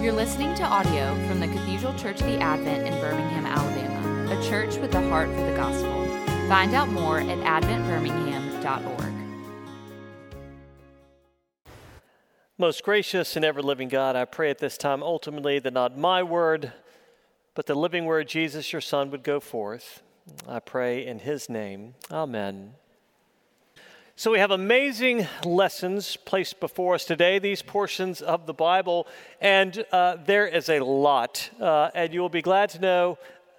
You're listening to audio from the Cathedral Church of the Advent in Birmingham, Alabama, a church with a heart for the gospel. Find out more at adventbirmingham.org. Most gracious and ever living God, I pray at this time ultimately that not my word, but the living word, Jesus, your Son, would go forth. I pray in his name. Amen. So, we have amazing lessons placed before us today, these portions of the Bible, and uh, there is a lot. Uh, and you will be glad to know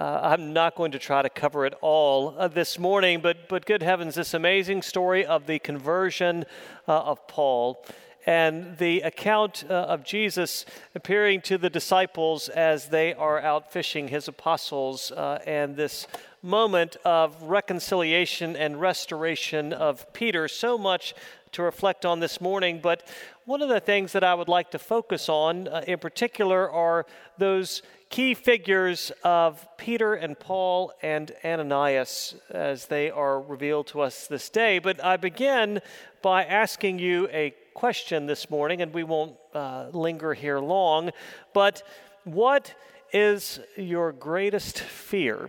uh, I'm not going to try to cover it all uh, this morning, but, but good heavens, this amazing story of the conversion uh, of Paul and the account uh, of Jesus appearing to the disciples as they are out fishing, his apostles, and this moment of reconciliation and restoration of Peter. So much to reflect on this morning, but one of the things that I would like to focus on uh, in particular are those key figures of Peter and Paul and Ananias as they are revealed to us this day. But I begin by asking you a question this morning, and we won't uh, linger here long, but what is your greatest fear?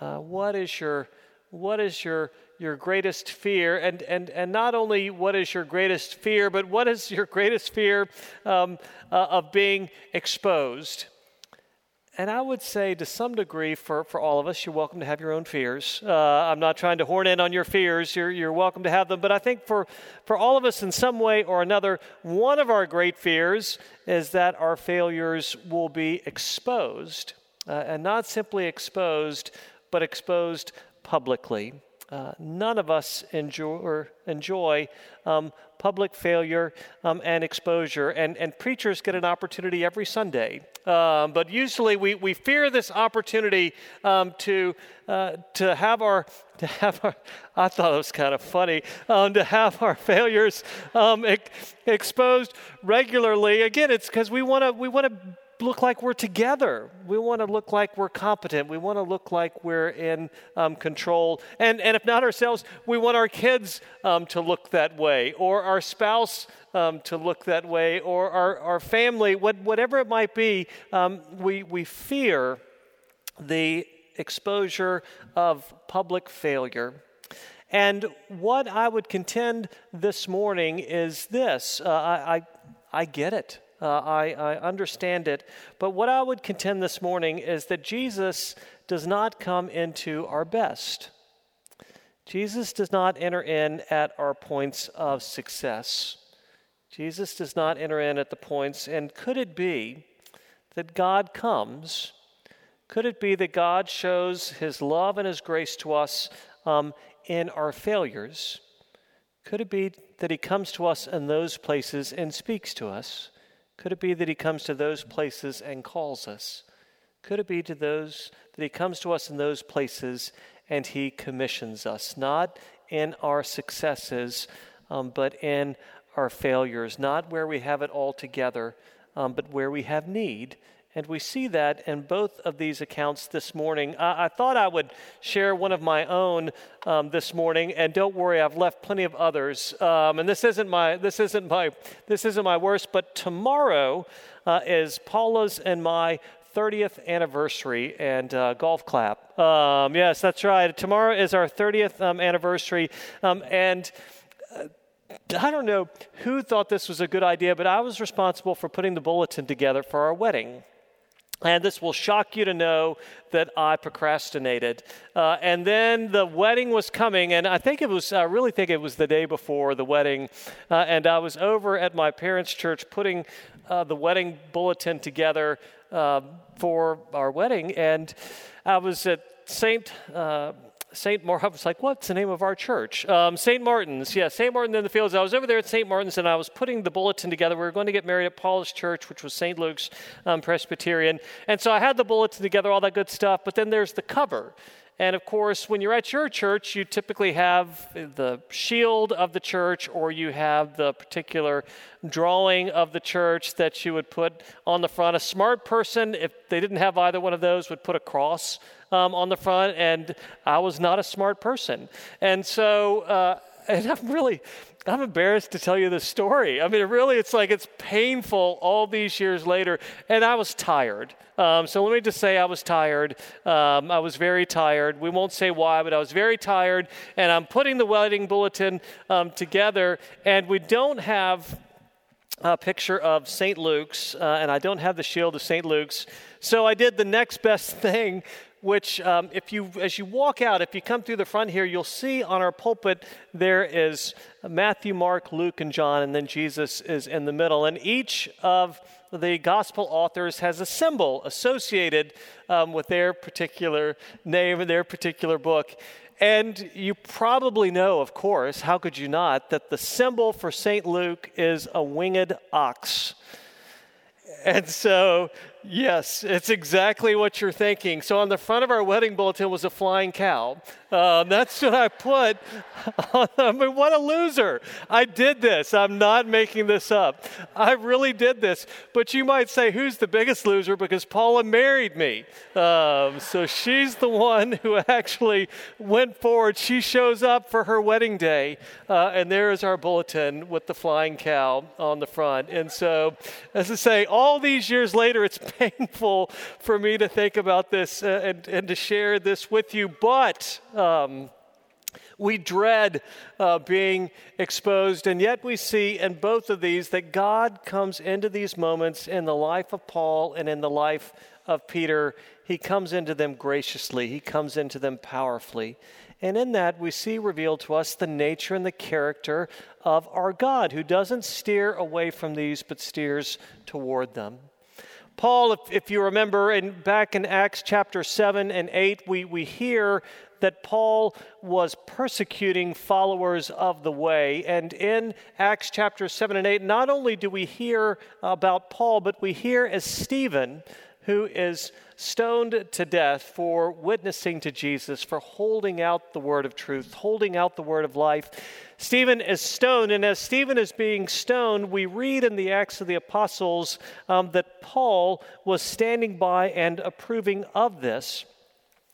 Uh, what is your what is your your greatest fear and and and not only what is your greatest fear but what is your greatest fear um, uh, of being exposed and I would say to some degree for, for all of us, you're welcome to have your own fears. Uh, I'm not trying to horn in on your fears. You're, you're welcome to have them. But I think for, for all of us in some way or another, one of our great fears is that our failures will be exposed. Uh, and not simply exposed, but exposed publicly. Uh, none of us enjoy, enjoy um, public failure um, and exposure, and, and preachers get an opportunity every Sunday. Um, but usually we, we fear this opportunity um, to, uh, to have our to have our, I thought it was kind of funny, um, to have our failures ex- exposed regularly. Again, it's because we want to we want to look like we're together. We want to look like we're competent. We want to look like we're in um, control. And, and if not ourselves, we want our kids um, to look that way, or our spouse um, to look that way, or our, our family, what, whatever it might be. Um, we, we fear the exposure of public failure. And what I would contend this morning is this uh, I, I, I get it. Uh, I, I understand it. But what I would contend this morning is that Jesus does not come into our best. Jesus does not enter in at our points of success. Jesus does not enter in at the points, and could it be that God comes? Could it be that God shows his love and his grace to us um, in our failures? Could it be that he comes to us in those places and speaks to us? Could it be that He comes to those places and calls us? Could it be to those that He comes to us in those places and He commissions us, not in our successes, um, but in our failures, not where we have it all together, um, but where we have need and we see that in both of these accounts this morning. I, I thought I would share one of my own um, this morning, and don't worry, I've left plenty of others. Um, and this isn't my this isn't my this isn't my worst. But tomorrow uh, is Paula's and my 30th anniversary and uh, golf clap. Um, yes, that's right. Tomorrow is our 30th um, anniversary, um, and. Uh, I don't know who thought this was a good idea, but I was responsible for putting the bulletin together for our wedding. And this will shock you to know that I procrastinated. Uh, and then the wedding was coming, and I think it was, I really think it was the day before the wedding. Uh, and I was over at my parents' church putting uh, the wedding bulletin together uh, for our wedding. And I was at St. St. Martin. I was like, what's the name of our church? Um, St. Martin's. Yeah, St. Martin in the Fields. I was over there at St. Martin's and I was putting the bulletin together. We were going to get married at Paul's church, which was St. Luke's um, Presbyterian. And so I had the bulletin together, all that good stuff. But then there's the cover. And of course, when you're at your church, you typically have the shield of the church or you have the particular drawing of the church that you would put on the front. A smart person, if they didn't have either one of those, would put a cross um, on the front. And I was not a smart person. And so, uh, and I'm really, I'm embarrassed to tell you this story. I mean, really, it's like it's painful all these years later. And I was tired. Um, so let me just say I was tired. Um, I was very tired. We won't say why, but I was very tired. And I'm putting the wedding bulletin um, together, and we don't have a picture of St. Luke's, uh, and I don't have the shield of St. Luke's. So I did the next best thing, which, um, if you, as you walk out, if you come through the front here, you'll see on our pulpit there is Matthew, Mark, Luke, and John, and then Jesus is in the middle. And each of the gospel authors has a symbol associated um, with their particular name and their particular book. And you probably know, of course, how could you not, that the symbol for St. Luke is a winged ox. And so Yes, it's exactly what you're thinking. So on the front of our wedding bulletin was a flying cow. Um, that's what I put. I mean, what a loser. I did this. I'm not making this up. I really did this. But you might say, who's the biggest loser? Because Paula married me. Um, so she's the one who actually went forward. She shows up for her wedding day. Uh, and there is our bulletin with the flying cow on the front. And so, as I say, all these years later, it's painful for me to think about this uh, and, and to share this with you, but um, we dread uh, being exposed, and yet we see in both of these that God comes into these moments in the life of Paul and in the life of Peter. He comes into them graciously, he comes into them powerfully. And in that, we see revealed to us the nature and the character of our God, who doesn't steer away from these, but steers toward them. Paul, if, if you remember, in, back in Acts chapter 7 and 8, we, we hear that Paul was persecuting followers of the way. And in Acts chapter 7 and 8, not only do we hear about Paul, but we hear as Stephen, who is stoned to death for witnessing to Jesus, for holding out the word of truth, holding out the word of life. Stephen is stoned, and as Stephen is being stoned, we read in the Acts of the Apostles um, that Paul was standing by and approving of this.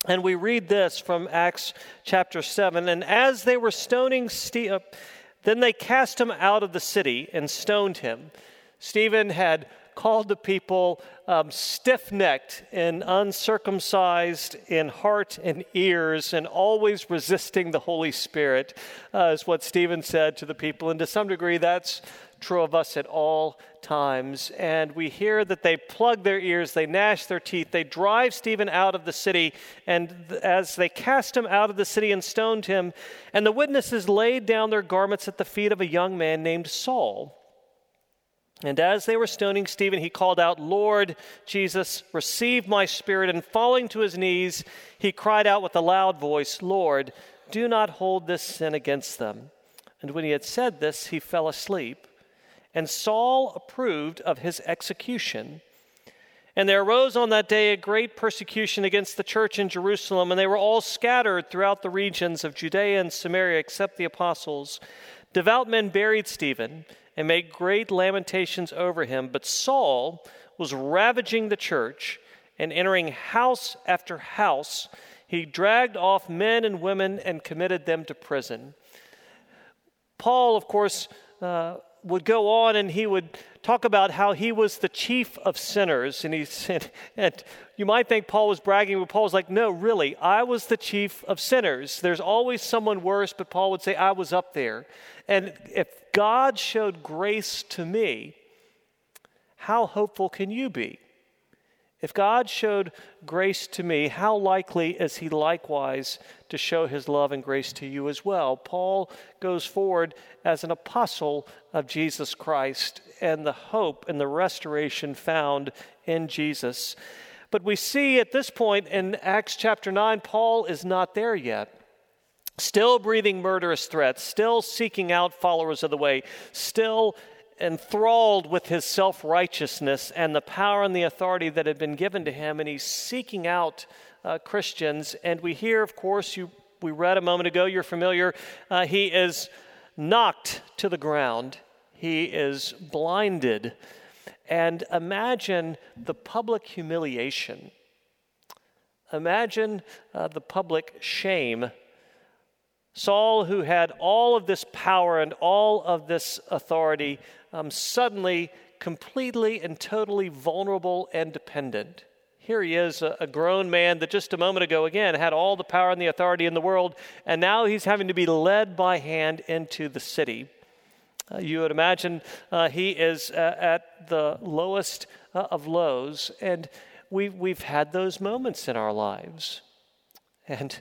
And we read this from Acts chapter 7. And as they were stoning Stephen, uh, then they cast him out of the city and stoned him. Stephen had called the people um, stiff necked and uncircumcised in heart and ears and always resisting the Holy Spirit, uh, is what Stephen said to the people. And to some degree, that's true of us at all times. And we hear that they plug their ears, they gnash their teeth, they drive Stephen out of the city. And as they cast him out of the city and stoned him, and the witnesses laid down their garments at the feet of a young man named Saul. And as they were stoning Stephen, he called out, Lord Jesus, receive my spirit. And falling to his knees, he cried out with a loud voice, Lord, do not hold this sin against them. And when he had said this, he fell asleep. And Saul approved of his execution. And there arose on that day a great persecution against the church in Jerusalem, and they were all scattered throughout the regions of Judea and Samaria, except the apostles. Devout men buried Stephen and made great lamentations over him. But Saul was ravaging the church and entering house after house. He dragged off men and women and committed them to prison. Paul, of course, uh, would go on and he would talk about how he was the chief of sinners. And he said, and you might think Paul was bragging, but Paul was like, no, really, I was the chief of sinners. There's always someone worse, but Paul would say, I was up there. And if God showed grace to me, how hopeful can you be? If God showed grace to me, how likely is He likewise to show His love and grace to you as well? Paul goes forward as an apostle of Jesus Christ and the hope and the restoration found in Jesus. But we see at this point in Acts chapter 9, Paul is not there yet still breathing murderous threats, still seeking out followers of the way, still enthralled with his self righteousness and the power and the authority that had been given to him, and he's seeking out uh, Christians. And we hear, of course, you, we read a moment ago, you're familiar, uh, he is knocked to the ground, he is blinded. And imagine the public humiliation. Imagine uh, the public shame Saul, who had all of this power and all of this authority, um, suddenly completely and totally vulnerable and dependent. Here he is, a, a, grown man that just a moment ago, again, had all the power and the authority in the world, and now he's having to be led by hand into the city. Uh, you would imagine uh, he is uh, at the lowest uh, of lows, and we, we've had those moments in our lives. And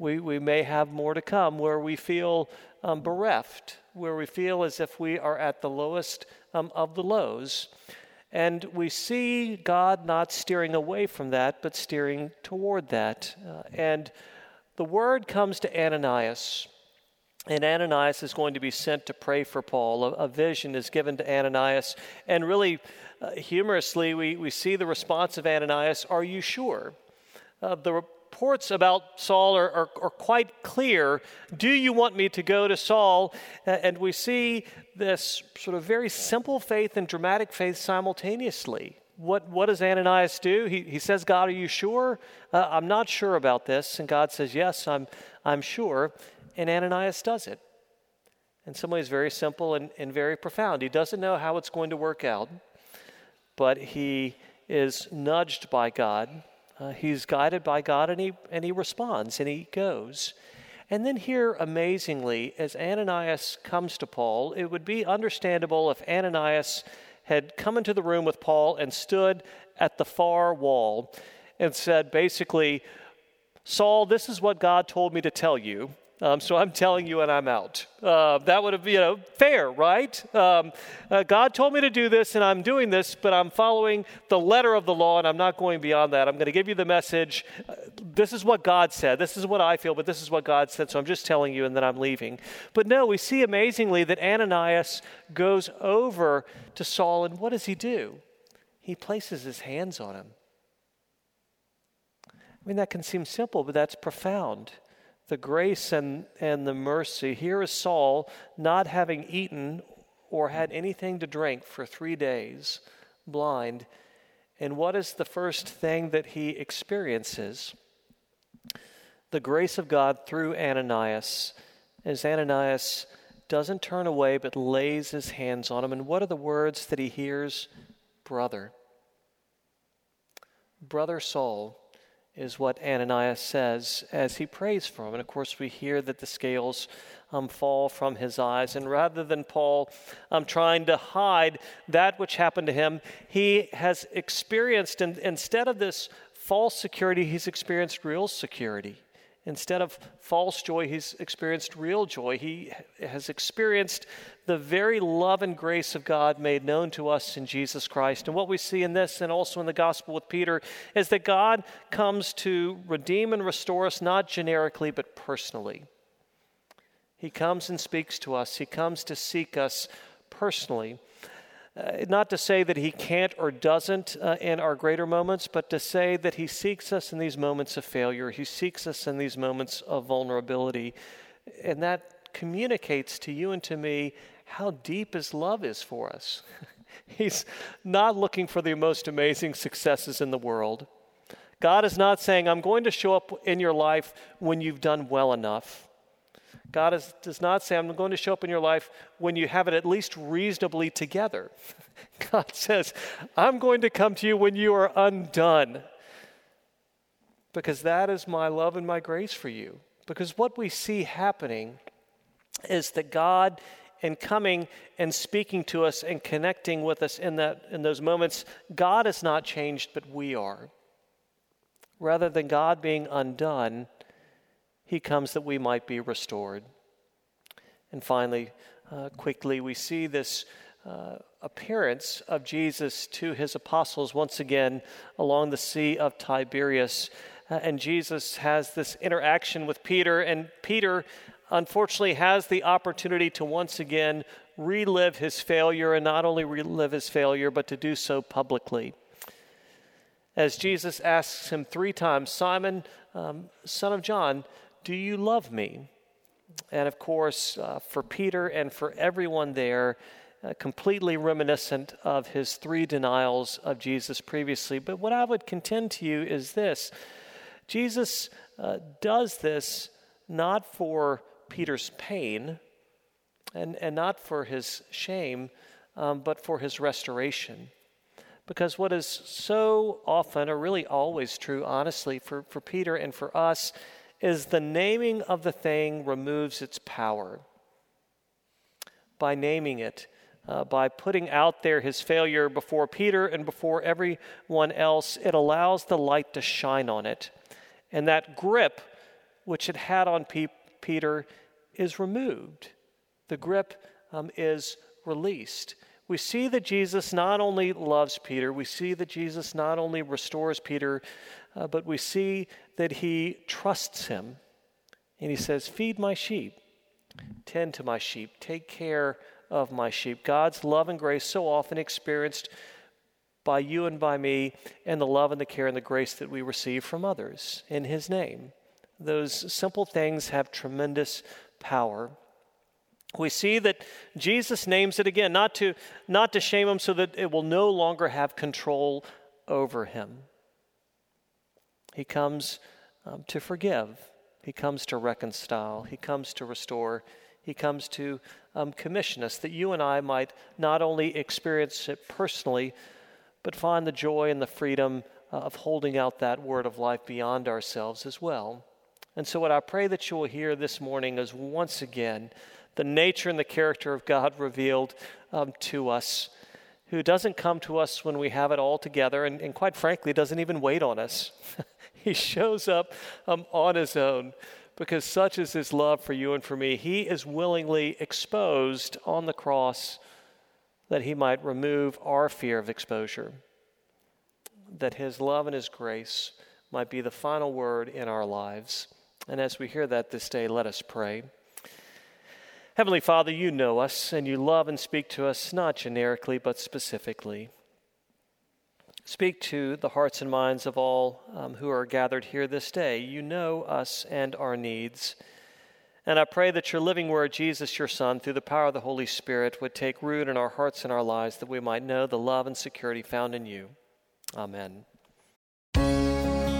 we, we may have more to come where we feel um, bereft, where we feel as if we are at the lowest um, of the lows. And we see God not steering away from that, but steering toward that. Uh, and the word comes to Ananias. And Ananias is going to be sent to pray for Paul. A, a vision is given to Ananias. And really, uh, humorously, we, we see the response of Ananias Are you sure? Uh, the reports about Saul are, are, are, quite clear. Do you want me to go to Saul? And we see this sort of very simple faith and dramatic faith simultaneously. What, what does Ananias do? He, he says, God, are you sure? Uh, I'm not sure about this. And God says, Yes, I'm, I'm sure. And Ananias does it. In some ways, very simple and, and very profound. He doesn't know how it's going to work out, but he is nudged by God uh, he's guided by God and he, and he responds and he goes. And then, here, amazingly, as Ananias comes to Paul, it would be understandable if Ananias had come into the room with Paul and stood at the far wall and said, basically, Saul, this is what God told me to tell you. Um, so I'm telling you, and I'm out. Uh, that would have been you know, fair, right? Um, uh, God told me to do this, and I'm doing this, but I'm following the letter of the law, and I'm not going beyond that. I'm going to give you the message. Uh, this is what God said. This is what I feel, but this is what God said. So I'm just telling you, and then I'm leaving. But no, we see amazingly that Ananias goes over to Saul, and what does he do? He places his hands on him. I mean, that can seem simple, but that's profound the grace and, and the mercy. Here is Saul not having eaten or had anything to drink for three days, blind. And what is the first thing that he experiences? The grace of God through Ananias, as Ananias doesn't turn away but lays his hands on him. And what are the words that he hears? Brother. Brother Saul is what Ananias says as he prays for him. And of course, we hear that the scales um, fall from his eyes. And rather than Paul um, trying to hide that which happened to him, he has experienced, and instead of this false security, he's experienced real security. Instead of false joy, he's experienced real joy. He has experienced the very love and grace of God made known to us in Jesus Christ. And what we see in this and also in the gospel with Peter is that God comes to redeem and restore us not generically, but personally. He comes and speaks to us, He comes to seek us personally. Uh, not to say that he can't or doesn't uh, in our greater moments, but to say that he seeks us in these moments of failure. He seeks us in these moments of vulnerability. And that communicates to you and to me how deep his love is for us. He's not looking for the most amazing successes in the world. God is not saying, I'm going to show up in your life when you've done well enough. God is, does not say, I'm going to show up in your life when you have it at least reasonably together. God says, I'm going to come to you when you are undone. Because that is my love and my grace for you. Because what we see happening is that God, in coming and speaking to us and connecting with us in, that, in those moments, God is not changed, but we are. Rather than God being undone, he comes that we might be restored. And finally, uh, quickly, we see this uh, appearance of Jesus to his apostles once again along the Sea of Tiberias. Uh, and Jesus has this interaction with Peter, and Peter unfortunately has the opportunity to once again relive his failure, and not only relive his failure, but to do so publicly. As Jesus asks him three times, Simon, um, son of John, do you love me? And of course, uh, for Peter and for everyone there, uh, completely reminiscent of his three denials of Jesus previously. But what I would contend to you is this Jesus uh, does this not for Peter's pain and, and not for his shame, um, but for his restoration. Because what is so often, or really always true, honestly, for, for Peter and for us, is the naming of the thing removes its power. By naming it, uh, by putting out there his failure before Peter and before everyone else, it allows the light to shine on it. And that grip which it had on Pe- Peter is removed. The grip um, is released. We see that Jesus not only loves Peter, we see that Jesus not only restores Peter, uh, but we see that he trusts him. And he says, Feed my sheep, tend to my sheep, take care of my sheep. God's love and grace so often experienced by you and by me, and the love and the care and the grace that we receive from others in his name. Those simple things have tremendous power. We see that Jesus names it again, not to, not to shame him so that it will no longer have control over him. He comes um, to forgive, he comes to reconcile, he comes to restore, he comes to um, commission us that you and I might not only experience it personally, but find the joy and the freedom uh, of holding out that word of life beyond ourselves as well. And so, what I pray that you will hear this morning is once again the nature and the character of God revealed um, to us, who doesn't come to us when we have it all together, and, and quite frankly, doesn't even wait on us. he shows up um, on his own because such is his love for you and for me. He is willingly exposed on the cross that he might remove our fear of exposure, that his love and his grace might be the final word in our lives. And as we hear that this day, let us pray. Heavenly Father, you know us and you love and speak to us not generically but specifically. Speak to the hearts and minds of all um, who are gathered here this day. You know us and our needs. And I pray that your living word, Jesus, your Son, through the power of the Holy Spirit, would take root in our hearts and our lives that we might know the love and security found in you. Amen.